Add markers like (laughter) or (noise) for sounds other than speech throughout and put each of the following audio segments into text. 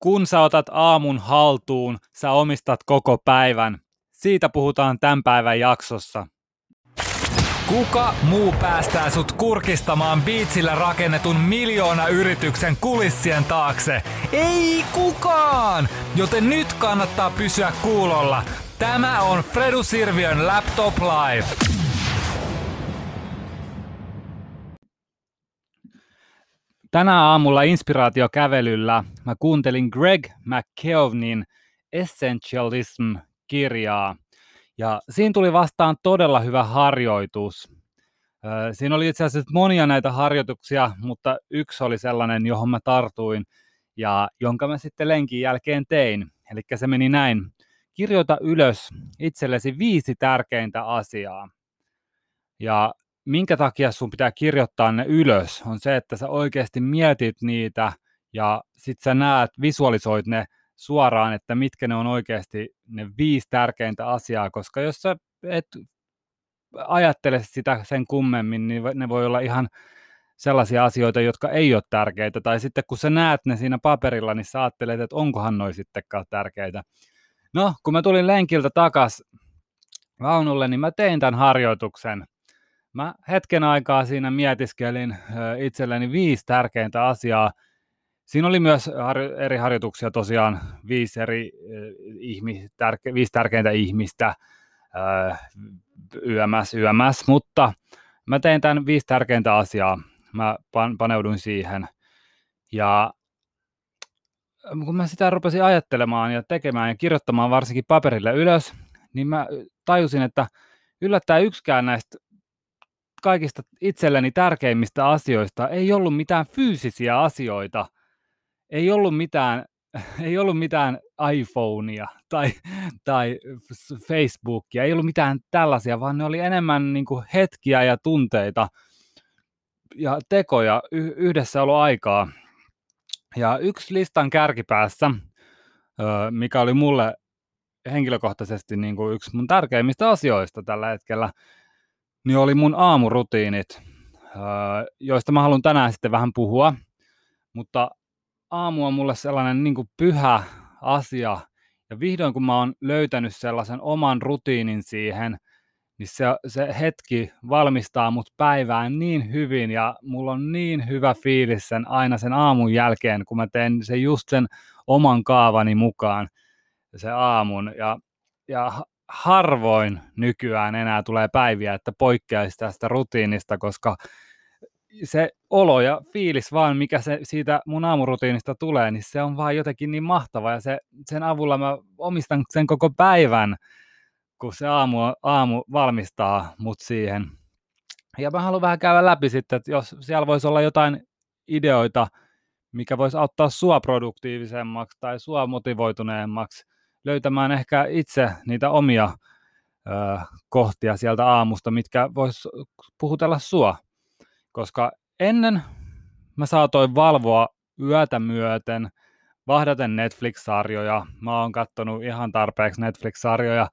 Kun sä otat aamun haltuun, sä omistat koko päivän. Siitä puhutaan tämän päivän jaksossa. Kuka muu päästää sut kurkistamaan biitsillä rakennetun miljoona yrityksen kulissien taakse? Ei kukaan! Joten nyt kannattaa pysyä kuulolla. Tämä on Fredu Sirviön Laptop Live. Tänä aamulla inspiraatiokävelyllä mä kuuntelin Greg McKeownin Essentialism-kirjaa. Ja siinä tuli vastaan todella hyvä harjoitus. Siinä oli itse asiassa monia näitä harjoituksia, mutta yksi oli sellainen, johon mä tartuin ja jonka mä sitten lenkin jälkeen tein. Eli se meni näin. Kirjoita ylös itsellesi viisi tärkeintä asiaa. Ja minkä takia sun pitää kirjoittaa ne ylös, on se, että sä oikeasti mietit niitä ja sit sä näet, visualisoit ne suoraan, että mitkä ne on oikeasti ne viisi tärkeintä asiaa, koska jos sä et ajattele sitä sen kummemmin, niin ne voi olla ihan sellaisia asioita, jotka ei ole tärkeitä, tai sitten kun sä näet ne siinä paperilla, niin sä ajattelet, että onkohan noi sittenkaan tärkeitä. No, kun mä tulin lenkiltä takas vaunulle, niin mä tein tämän harjoituksen. Mä hetken aikaa siinä mietiskelin itselleni viisi tärkeintä asiaa, Siinä oli myös eri harjoituksia tosiaan, viisi eri ihmi, tärke, viisi tärkeintä ihmistä, YMS, YMS, mutta mä tein tämän viisi tärkeintä asiaa. Mä pan, paneuduin siihen. Ja kun mä sitä rupesin ajattelemaan ja tekemään ja kirjoittamaan varsinkin paperille ylös, niin mä tajusin, että yllättäen yksikään näistä kaikista itselleni tärkeimmistä asioista ei ollut mitään fyysisiä asioita – ei ollut mitään, (laughs) ei ollut mitään iPhonea tai, tai Facebookia, ei ollut mitään tällaisia, vaan ne oli enemmän niin kuin hetkiä ja tunteita ja tekoja, y- aikaa. Ja yksi listan kärkipäässä, mikä oli mulle henkilökohtaisesti niin kuin yksi mun tärkeimmistä asioista tällä hetkellä, niin oli mun aamurutiinit, joista mä haluan tänään sitten vähän puhua. Mutta aamu on mulle sellainen niin pyhä asia. Ja vihdoin kun mä oon löytänyt sellaisen oman rutiinin siihen, niin se, se hetki valmistaa mut päivään niin hyvin ja mulla on niin hyvä fiilis sen aina sen aamun jälkeen, kun mä teen sen just sen oman kaavani mukaan se aamun. Ja, ja harvoin nykyään enää tulee päiviä, että poikkeaisi tästä rutiinista, koska se olo ja fiilis vaan, mikä se siitä mun aamurutiinista tulee, niin se on vaan jotenkin niin mahtava ja se, sen avulla mä omistan sen koko päivän, kun se aamu, aamu valmistaa mut siihen. Ja mä haluan vähän käydä läpi sitten, että jos siellä voisi olla jotain ideoita, mikä voisi auttaa sua produktiivisemmaksi tai sua motivoituneemmaksi, löytämään ehkä itse niitä omia ö, kohtia sieltä aamusta, mitkä vois puhutella sua koska ennen mä saatoin valvoa yötä myöten, vahdaten Netflix-sarjoja. Mä oon kattonut ihan tarpeeksi Netflix-sarjoja,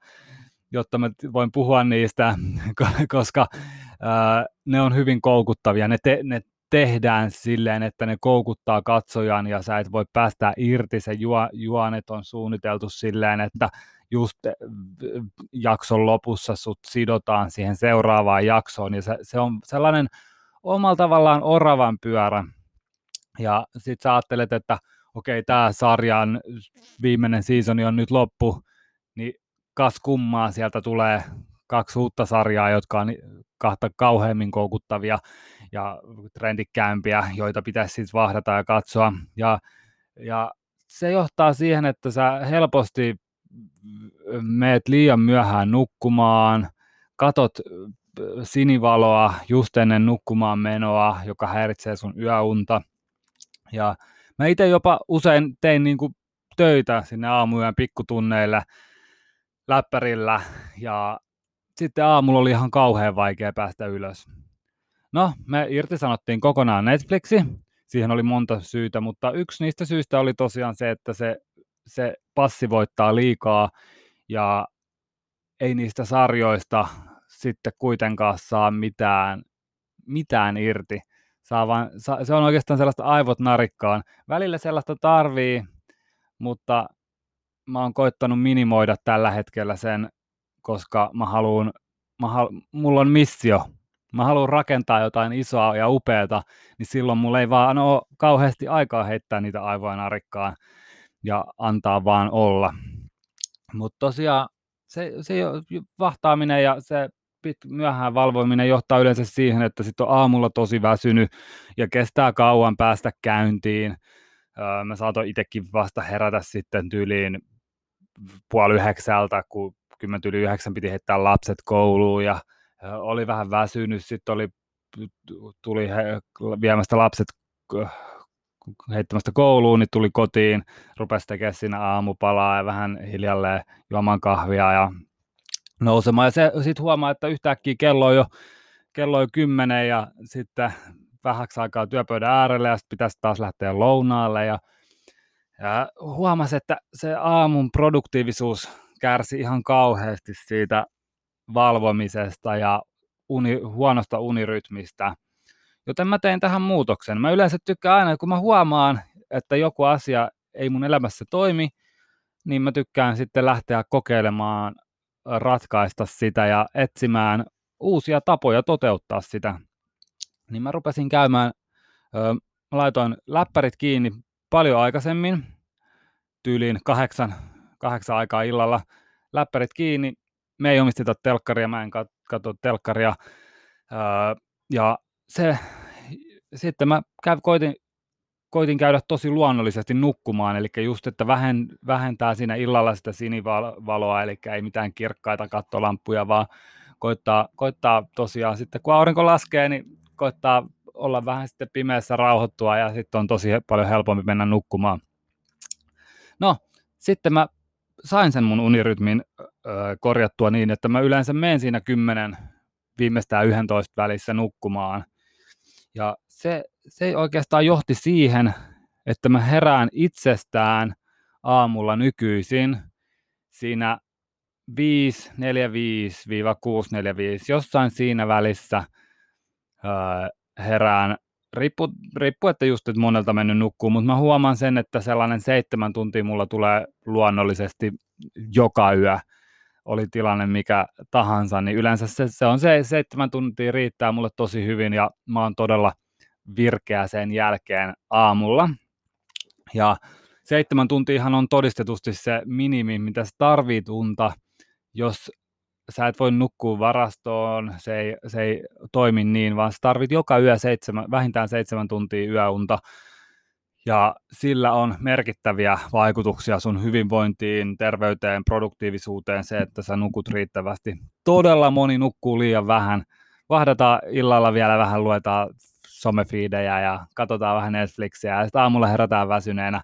jotta mä voin puhua niistä, (laughs) koska ää, ne on hyvin koukuttavia. Ne, te, ne tehdään silleen, että ne koukuttaa katsojan ja sä et voi päästä irti. Se juo, juonet on suunniteltu silleen, että just jakson lopussa sut sidotaan siihen seuraavaan jaksoon. Ja se, se on sellainen omalla tavallaan oravan pyörä. Ja sitten sä ajattelet, että okei, okay, tämä sarjan viimeinen seasoni on nyt loppu, niin kas kummaa sieltä tulee kaksi uutta sarjaa, jotka on kahta kauheammin koukuttavia ja trendikkäämpiä, joita pitäisi siis vahdata ja katsoa. Ja, ja se johtaa siihen, että sä helposti meet liian myöhään nukkumaan, katot sinivaloa just ennen nukkumaan menoa, joka häiritsee sun yöunta. Ja mä itse jopa usein tein niin kuin töitä sinne aamuyön pikkutunneille läppärillä ja sitten aamulla oli ihan kauhean vaikea päästä ylös. No, me irtisanottiin kokonaan Netflixi. Siihen oli monta syytä, mutta yksi niistä syistä oli tosiaan se, että se, se passivoittaa liikaa ja ei niistä sarjoista sitten kuitenkaan saa mitään, mitään irti. Saa vaan, se on oikeastaan sellaista aivot narikkaan. Välillä sellaista tarvii, mutta mä oon koittanut minimoida tällä hetkellä sen, koska mä haluan, mä halu, mulla on missio. Mä haluan rakentaa jotain isoa ja upeata, niin silloin mulla ei vaan ole kauheasti aikaa heittää niitä aivoja narikkaan ja antaa vaan olla. Mutta tosiaan se, se vahtaaminen ja se pit, myöhään valvoiminen johtaa yleensä siihen, että sitten on aamulla tosi väsynyt ja kestää kauan päästä käyntiin. Öö, mä saatoin itsekin vasta herätä sitten tyyliin puoli yhdeksältä, kun kymmen yli yhdeksän piti heittää lapset kouluun ja oli vähän väsynyt, sitten oli, tuli he, viemästä lapset heittämästä kouluun, niin tuli kotiin, rupesi tekemään siinä aamupalaa ja vähän hiljalleen juomaan kahvia ja nousemaan. Ja sitten huomaa, että yhtäkkiä kello on jo, kello on kymmenen ja sitten vähäksi aikaa työpöydän äärelle ja sitten pitäisi taas lähteä lounaalle ja, ja huomasi, että se aamun produktiivisuus kärsi ihan kauheasti siitä valvomisesta ja uni, huonosta unirytmistä. Joten mä tein tähän muutoksen. Mä yleensä tykkään aina, kun mä huomaan, että joku asia ei mun elämässä toimi, niin mä tykkään sitten lähteä kokeilemaan, ratkaista sitä ja etsimään uusia tapoja toteuttaa sitä. Niin mä rupesin käymään, mä laitoin läppärit kiinni paljon aikaisemmin, tyyliin kahdeksan, kahdeksan aikaa illalla, läppärit kiinni, me ei omisteta telkkaria, mä en katso telkkaria, ja se, sitten mä käy, koitin, koitin käydä tosi luonnollisesti nukkumaan, eli just, että vähen, vähentää siinä illalla sitä sinivaloa, eli ei mitään kirkkaita kattolampuja, vaan koittaa, koittaa tosiaan sitten, kun aurinko laskee, niin koittaa olla vähän sitten pimeässä rauhoittua ja sitten on tosi paljon helpompi mennä nukkumaan. No, sitten mä sain sen mun unirytmin ö, korjattua niin, että mä yleensä menen siinä 10 viimeistään 11 välissä nukkumaan – ja se, se oikeastaan johti siihen, että mä herään itsestään aamulla nykyisin siinä 5.45-6.45, jossain siinä välissä öö, herään, riippu, riippu, että just, että monelta mennyt nukkuu, mutta mä huomaan sen, että sellainen seitsemän tuntia mulla tulee luonnollisesti joka yö, oli tilanne mikä tahansa, niin yleensä se, se on se seitsemän tuntia riittää mulle tosi hyvin ja mä oon todella virkeä sen jälkeen aamulla. Ja seitsemän tuntiahan on todistetusti se minimi, mitä sä tarvit unta, jos sä et voi nukkua varastoon, se ei, se ei toimi niin, vaan sä tarvit joka yö seitsemän, vähintään seitsemän tuntia yöunta, ja sillä on merkittäviä vaikutuksia sun hyvinvointiin, terveyteen, produktiivisuuteen, se, että sä nukut riittävästi. Todella moni nukkuu liian vähän. Vahdataan illalla vielä vähän, luetaan somefiidejä ja katsotaan vähän Netflixiä ja sitten aamulla herätään väsyneenä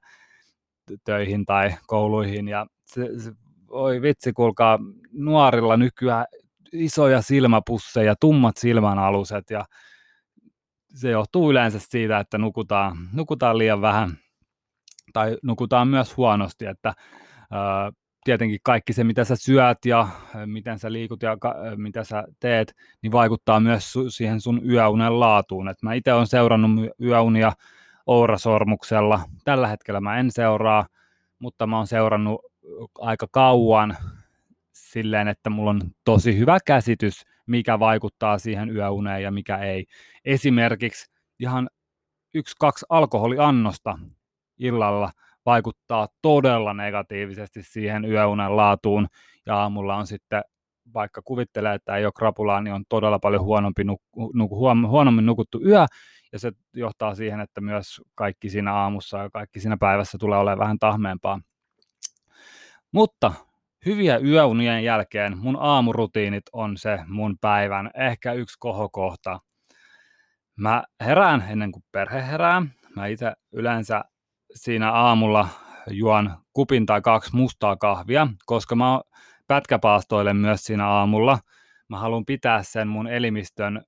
töihin tai kouluihin ja se, se, oi vitsi, kuulkaa, nuorilla nykyään isoja silmäpusseja, tummat silmänaluset ja se johtuu yleensä siitä, että nukutaan, nukutaan liian vähän tai nukutaan myös huonosti, että ää, tietenkin kaikki se, mitä sä syöt ja miten sä liikut ja ka- mitä sä teet, niin vaikuttaa myös su- siihen sun yöunen laatuun. Et mä itse olen seurannut yöunia Oura-sormuksella. Tällä hetkellä mä en seuraa, mutta mä oon seurannut aika kauan silleen, että mulla on tosi hyvä käsitys mikä vaikuttaa siihen yöuneen ja mikä ei. Esimerkiksi ihan yksi, kaksi alkoholiannosta illalla vaikuttaa todella negatiivisesti siihen yöunen laatuun ja aamulla on sitten vaikka kuvittelee, että ei ole krapulaa, niin on todella paljon huonompi nuku, nuku, huonommin nukuttu yö, ja se johtaa siihen, että myös kaikki siinä aamussa ja kaikki siinä päivässä tulee olemaan vähän tahmeempaa. Mutta hyviä yöunien jälkeen mun aamurutiinit on se mun päivän ehkä yksi kohokohta. Mä herään ennen kuin perhe herää. Mä itse yleensä siinä aamulla juon kupin tai kaksi mustaa kahvia, koska mä pätkäpaastoilen myös siinä aamulla. Mä haluan pitää sen mun elimistön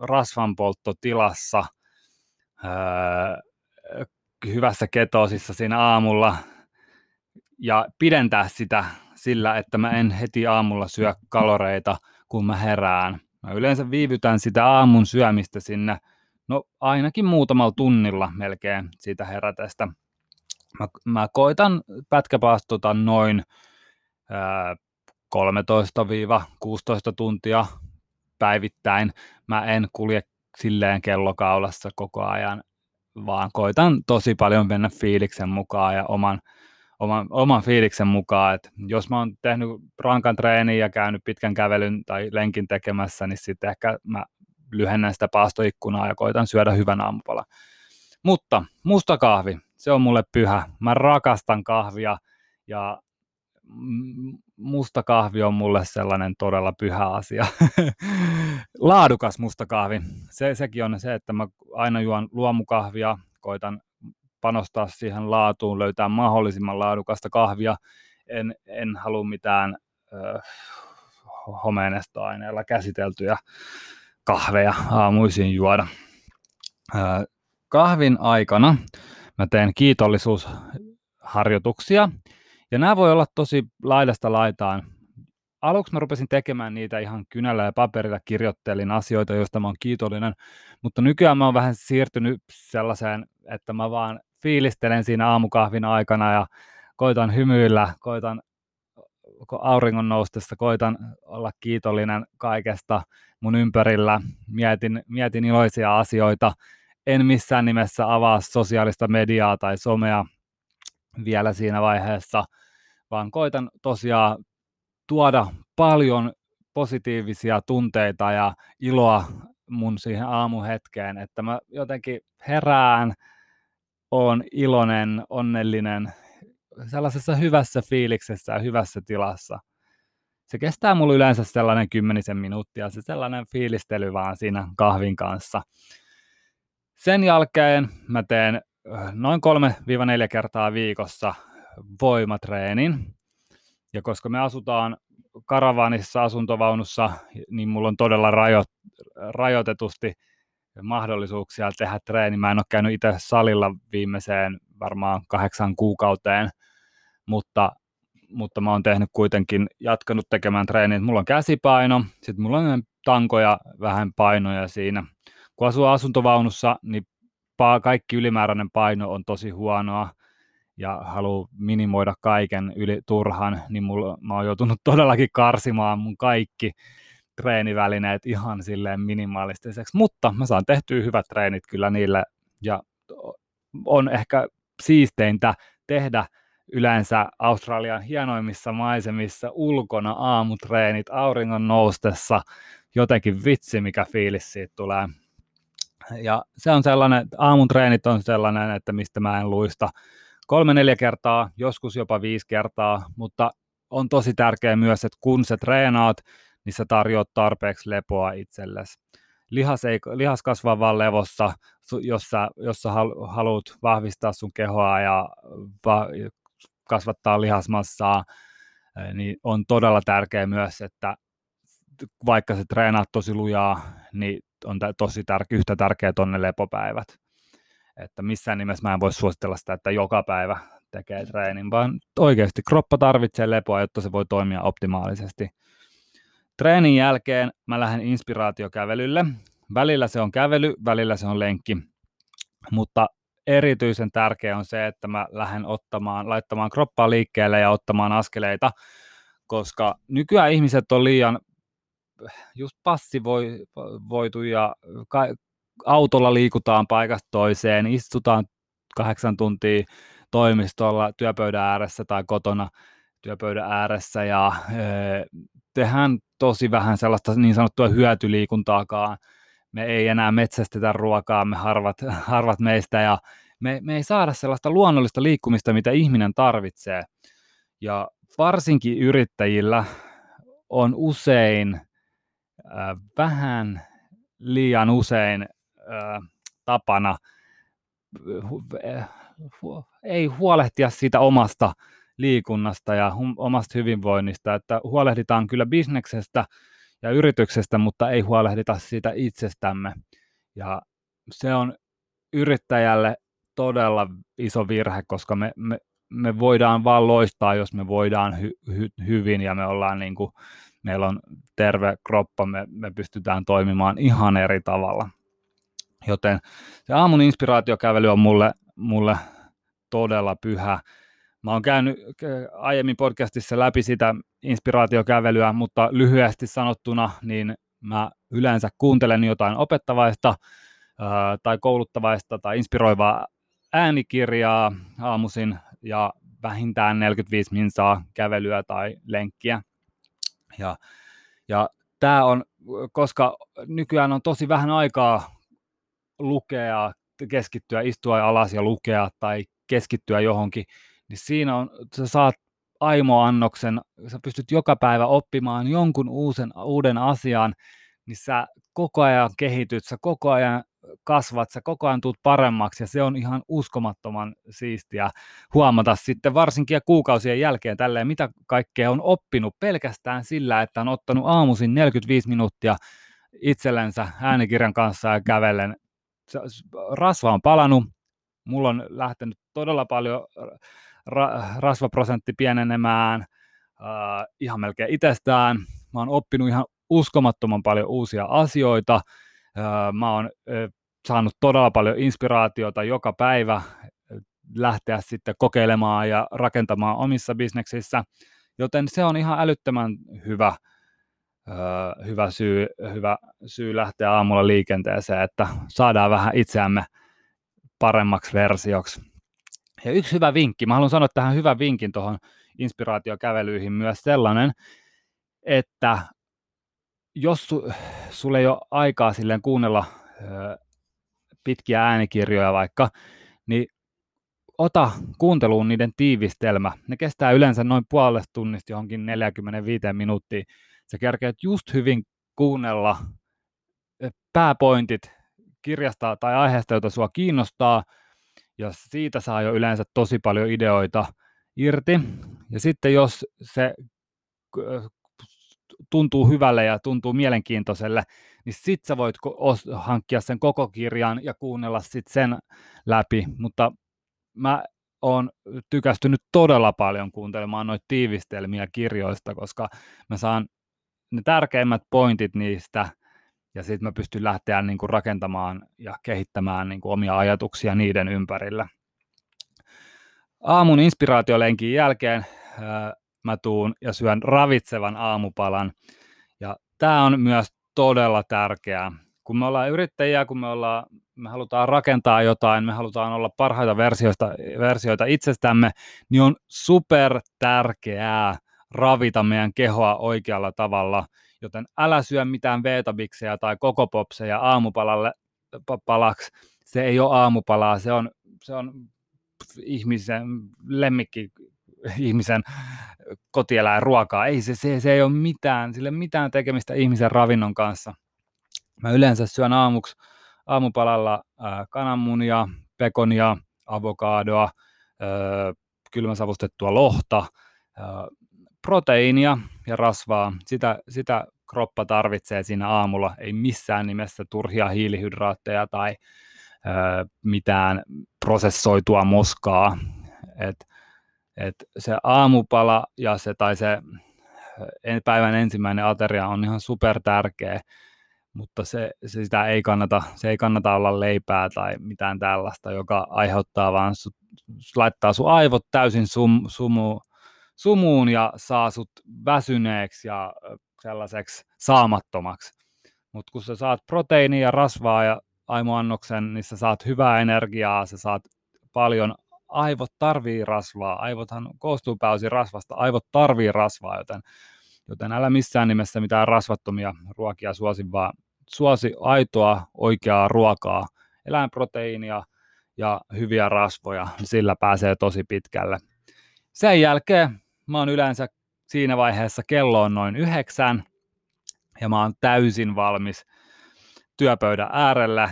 rasvanpolttotilassa öö, hyvässä ketosissa siinä aamulla ja pidentää sitä sillä, että mä en heti aamulla syö kaloreita, kun mä herään. Mä yleensä viivytän sitä aamun syömistä sinne, no ainakin muutamalla tunnilla melkein siitä herätestä. mä, mä koitan pätkäpaastuta noin 13-16 tuntia päivittäin. Mä en kulje silleen kellokaulassa koko ajan, vaan koitan tosi paljon mennä fiiliksen mukaan ja oman, oman, oman fiiliksen mukaan. Et jos mä oon tehnyt rankan treenin ja käynyt pitkän kävelyn tai lenkin tekemässä, niin sitten ehkä mä lyhennän sitä paastoikkunaa ja koitan syödä hyvän aamupalan. Mutta musta kahvi, se on mulle pyhä. Mä rakastan kahvia ja musta kahvi on mulle sellainen todella pyhä asia. (laughs) Laadukas musta kahvi. Se, sekin on se, että mä aina juon luomukahvia, koitan panostaa siihen laatuun, löytää mahdollisimman laadukasta kahvia. En, en halua mitään ö, homeenestoaineella käsiteltyjä kahveja aamuisin juoda. Ö, kahvin aikana mä teen kiitollisuusharjoituksia, ja nämä voi olla tosi laidasta laitaan. Aluksi mä rupesin tekemään niitä ihan kynällä ja paperilla, kirjoittelin asioita, joista mä oon kiitollinen, mutta nykyään mä oon vähän siirtynyt sellaiseen, että mä vaan fiilistelen siinä aamukahvin aikana ja koitan hymyillä, koitan auringon noustessa, koitan olla kiitollinen kaikesta mun ympärillä, mietin, mietin iloisia asioita, en missään nimessä avaa sosiaalista mediaa tai somea vielä siinä vaiheessa, vaan koitan tosiaan tuoda paljon positiivisia tunteita ja iloa mun siihen aamuhetkeen, että mä jotenkin herään, on iloinen, onnellinen, sellaisessa hyvässä fiiliksessä ja hyvässä tilassa. Se kestää mulla yleensä sellainen kymmenisen minuuttia, se sellainen fiilistely vaan siinä kahvin kanssa. Sen jälkeen mä teen noin 3-4 kertaa viikossa voimatreenin. Ja koska me asutaan karavanissa, asuntovaunussa, niin mulla on todella rajo, rajoitetusti mahdollisuuksia tehdä treeni. Mä en ole käynyt itse salilla viimeiseen varmaan kahdeksan kuukauteen, mutta, mutta mä oon tehnyt kuitenkin, jatkanut tekemään treeniä. Mulla on käsipaino, sitten mulla on tankoja, vähän painoja siinä. Kun asuu asuntovaunussa, niin kaikki ylimääräinen paino on tosi huonoa ja haluaa minimoida kaiken yli turhan, niin mulla, mä oon joutunut todellakin karsimaan mun kaikki treenivälineet ihan silleen minimalistiseksi, mutta mä saan tehtyä hyvät treenit kyllä niille ja on ehkä siisteintä tehdä yleensä Australian hienoimmissa maisemissa ulkona aamutreenit auringon noustessa, jotenkin vitsi mikä fiilis siitä tulee. Ja se on sellainen, aamun treenit on sellainen, että mistä mä en luista kolme-neljä kertaa, joskus jopa viisi kertaa, mutta on tosi tärkeää myös, että kun sä treenaat, niin sä tarjoat tarpeeksi lepoa itsellesi. Lihas, ei, lihas kasvaa vaan levossa, jos sä, jos sä haluat vahvistaa sun kehoa ja va, kasvattaa lihasmassaa, niin on todella tärkeää myös, että vaikka sä treenaat tosi lujaa, niin on tosi tär- yhtä tärkeät on ne lepopäivät. Että missään nimessä mä en voi suositella sitä, että joka päivä tekee treenin, vaan oikeasti kroppa tarvitsee lepoa, jotta se voi toimia optimaalisesti. Treenin jälkeen mä lähden inspiraatiokävelylle. Välillä se on kävely, välillä se on lenkki. Mutta erityisen tärkeää on se, että mä lähden ottamaan, laittamaan kroppaa liikkeelle ja ottamaan askeleita, koska nykyään ihmiset on liian just passivoitu ja autolla liikutaan paikasta toiseen, istutaan kahdeksan tuntia toimistolla työpöydän ääressä tai kotona työpöydän ääressä ja e, tehdään tosi vähän sellaista niin sanottua hyötyliikuntaakaan. Me ei enää metsästetä ruokaa, me harvat, (laughs) harvat meistä ja me, me ei saada sellaista luonnollista liikkumista, mitä ihminen tarvitsee. Ja varsinkin yrittäjillä on usein vähän liian usein tapana ei huolehtia siitä omasta liikunnasta ja omasta hyvinvoinnista, että huolehditaan kyllä bisneksestä ja yrityksestä, mutta ei huolehdita siitä itsestämme. Ja se on yrittäjälle todella iso virhe, koska me, me, me voidaan vaan loistaa, jos me voidaan hy, hy, hyvin ja me ollaan niin kuin meillä on terve kroppa, me, me pystytään toimimaan ihan eri tavalla. Joten se aamun inspiraatiokävely on mulle, mulle todella pyhä. Mä oon käynyt aiemmin podcastissa läpi sitä inspiraatiokävelyä, mutta lyhyesti sanottuna, niin mä yleensä kuuntelen jotain opettavaista tai kouluttavaista tai inspiroivaa äänikirjaa aamuisin ja vähintään 45 minsaa kävelyä tai lenkkiä. Ja, ja tämä on, koska nykyään on tosi vähän aikaa lukea, keskittyä, istua alas ja lukea tai keskittyä johonkin, niin siinä on, sä saat aimoannoksen, sä pystyt joka päivä oppimaan jonkun uusen, uuden asian, niin sä koko ajan kehityt, sä koko ajan kasvat, sä koko ajan tuut paremmaksi ja se on ihan uskomattoman siistiä huomata sitten varsinkin kuukausien jälkeen tälleen, mitä kaikkea on oppinut pelkästään sillä, että on ottanut aamuisin 45 minuuttia itsellensä äänikirjan kanssa ja kävellen. Rasva on palannut, mulla on lähtenyt todella paljon ra- rasvaprosentti pienenemään äh, ihan melkein itsestään. Mä oon oppinut ihan uskomattoman paljon uusia asioita. Äh, mä oon äh, saanut todella paljon inspiraatiota joka päivä lähteä sitten kokeilemaan ja rakentamaan omissa bisneksissä, joten se on ihan älyttömän hyvä, hyvä, syy, hyvä syy lähteä aamulla liikenteeseen, että saadaan vähän itseämme paremmaksi versioksi. Ja yksi hyvä vinkki, mä haluan sanoa tähän hyvän vinkin tuohon inspiraatiokävelyihin myös sellainen, että jos su, sulle ei ole aikaa silleen kuunnella pitkiä äänikirjoja vaikka, niin ota kuunteluun niiden tiivistelmä. Ne kestää yleensä noin puolesta tunnista johonkin 45 minuuttia. Sä kerkeät just hyvin kuunnella pääpointit kirjasta tai aiheesta, jota sua kiinnostaa, ja siitä saa jo yleensä tosi paljon ideoita irti. Ja sitten jos se tuntuu hyvälle ja tuntuu mielenkiintoiselle, niin sit sä voit hankkia sen koko kirjan ja kuunnella sit sen läpi, mutta mä oon tykästynyt todella paljon kuuntelemaan noita tiivistelmiä kirjoista, koska mä saan ne tärkeimmät pointit niistä ja sitten mä pystyn lähteä niin kuin rakentamaan ja kehittämään niin kuin omia ajatuksia niiden ympärillä. Aamun inspiraatiolenkin jälkeen mä tuun ja syön ravitsevan aamupalan. Ja tämä on myös todella tärkeää. Kun me ollaan yrittäjiä, kun me, ollaan, me halutaan rakentaa jotain, me halutaan olla parhaita versioita, versioita itsestämme, niin on super tärkeää ravita meidän kehoa oikealla tavalla. Joten älä syö mitään veetabiksejä tai kokopopseja aamupalalle palaksi. Se ei ole aamupalaa, se on, se on ihmisen lemmikki ihmisen kotieläin ruokaa. Ei se, se, se ei ole mitään, sille mitään tekemistä ihmisen ravinnon kanssa. Mä yleensä syön aamuksi aamupalalla äh, kananmunia, pekonia, avokadoa, äh, kylmäsavustettua lohta, äh, proteiinia ja rasvaa. Sitä, sitä kroppa tarvitsee siinä aamulla, ei missään nimessä turhia hiilihydraatteja tai äh, mitään prosessoitua moskaa. Et et se aamupala ja se, tai se päivän ensimmäinen ateria on ihan super tärkeä, mutta se, se, sitä ei kannata, se ei kannata olla leipää tai mitään tällaista, joka aiheuttaa vaan, su, laittaa sun aivot täysin sum, sumu, sumuun ja saa sut väsyneeksi ja sellaiseksi saamattomaksi. Mutta kun sä saat proteiinia rasvaa ja aimoannoksen, niin sä saat hyvää energiaa, sä saat paljon aivot tarvii rasvaa, aivothan koostuu pääosin rasvasta, aivot tarvii rasvaa, joten, joten älä missään nimessä mitään rasvattomia ruokia suosi, vaan suosi aitoa oikeaa ruokaa, eläinproteiinia ja hyviä rasvoja, sillä pääsee tosi pitkälle. Sen jälkeen mä oon yleensä siinä vaiheessa kello on noin yhdeksän ja mä oon täysin valmis työpöydän äärellä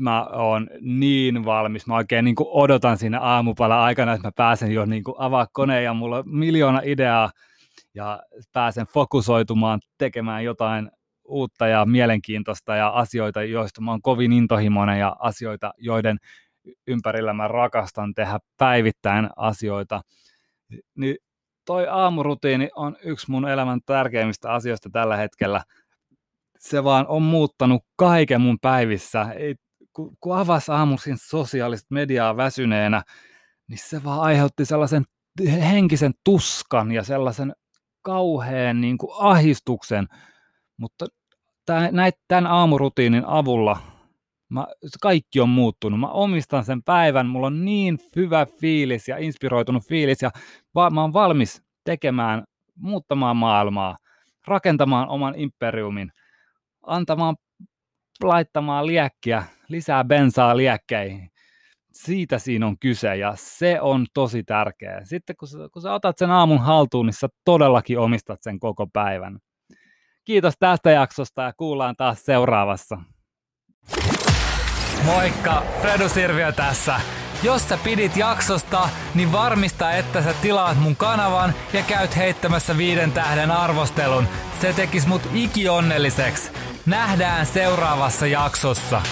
mä oon niin valmis, mä oikein niin kuin odotan siinä aamupala aikana, että mä pääsen jo niin kuin avaa koneen ja mulla on miljoona ideaa ja pääsen fokusoitumaan tekemään jotain uutta ja mielenkiintoista ja asioita, joista mä oon kovin intohimoinen ja asioita, joiden ympärillä mä rakastan tehdä päivittäin asioita. Niin toi aamurutiini on yksi mun elämän tärkeimmistä asioista tällä hetkellä. Se vaan on muuttanut kaiken mun päivissä. Ei kun, kun avasi aamuisin sosiaalista mediaa väsyneenä, niin se vaan aiheutti sellaisen henkisen tuskan ja sellaisen kauheen niin kuin ahistuksen, mutta tämän aamurutiinin avulla mä, kaikki on muuttunut. Mä omistan sen päivän, mulla on niin hyvä fiilis ja inspiroitunut fiilis ja va- mä oon valmis tekemään, muuttamaan maailmaa, rakentamaan oman imperiumin, antamaan, laittamaan liekkiä, lisää bensaa liekkeihin. Siitä siinä on kyse ja se on tosi tärkeää. Sitten kun sä, kun sä otat sen aamun haltuun, niin sä todellakin omistat sen koko päivän. Kiitos tästä jaksosta ja kuullaan taas seuraavassa. Moikka, Fredu Sirviö tässä. Jos sä pidit jaksosta, niin varmista, että sä tilaat mun kanavan ja käyt heittämässä viiden tähden arvostelun. Se tekis mut ikionnelliseksi. Nähdään seuraavassa jaksossa.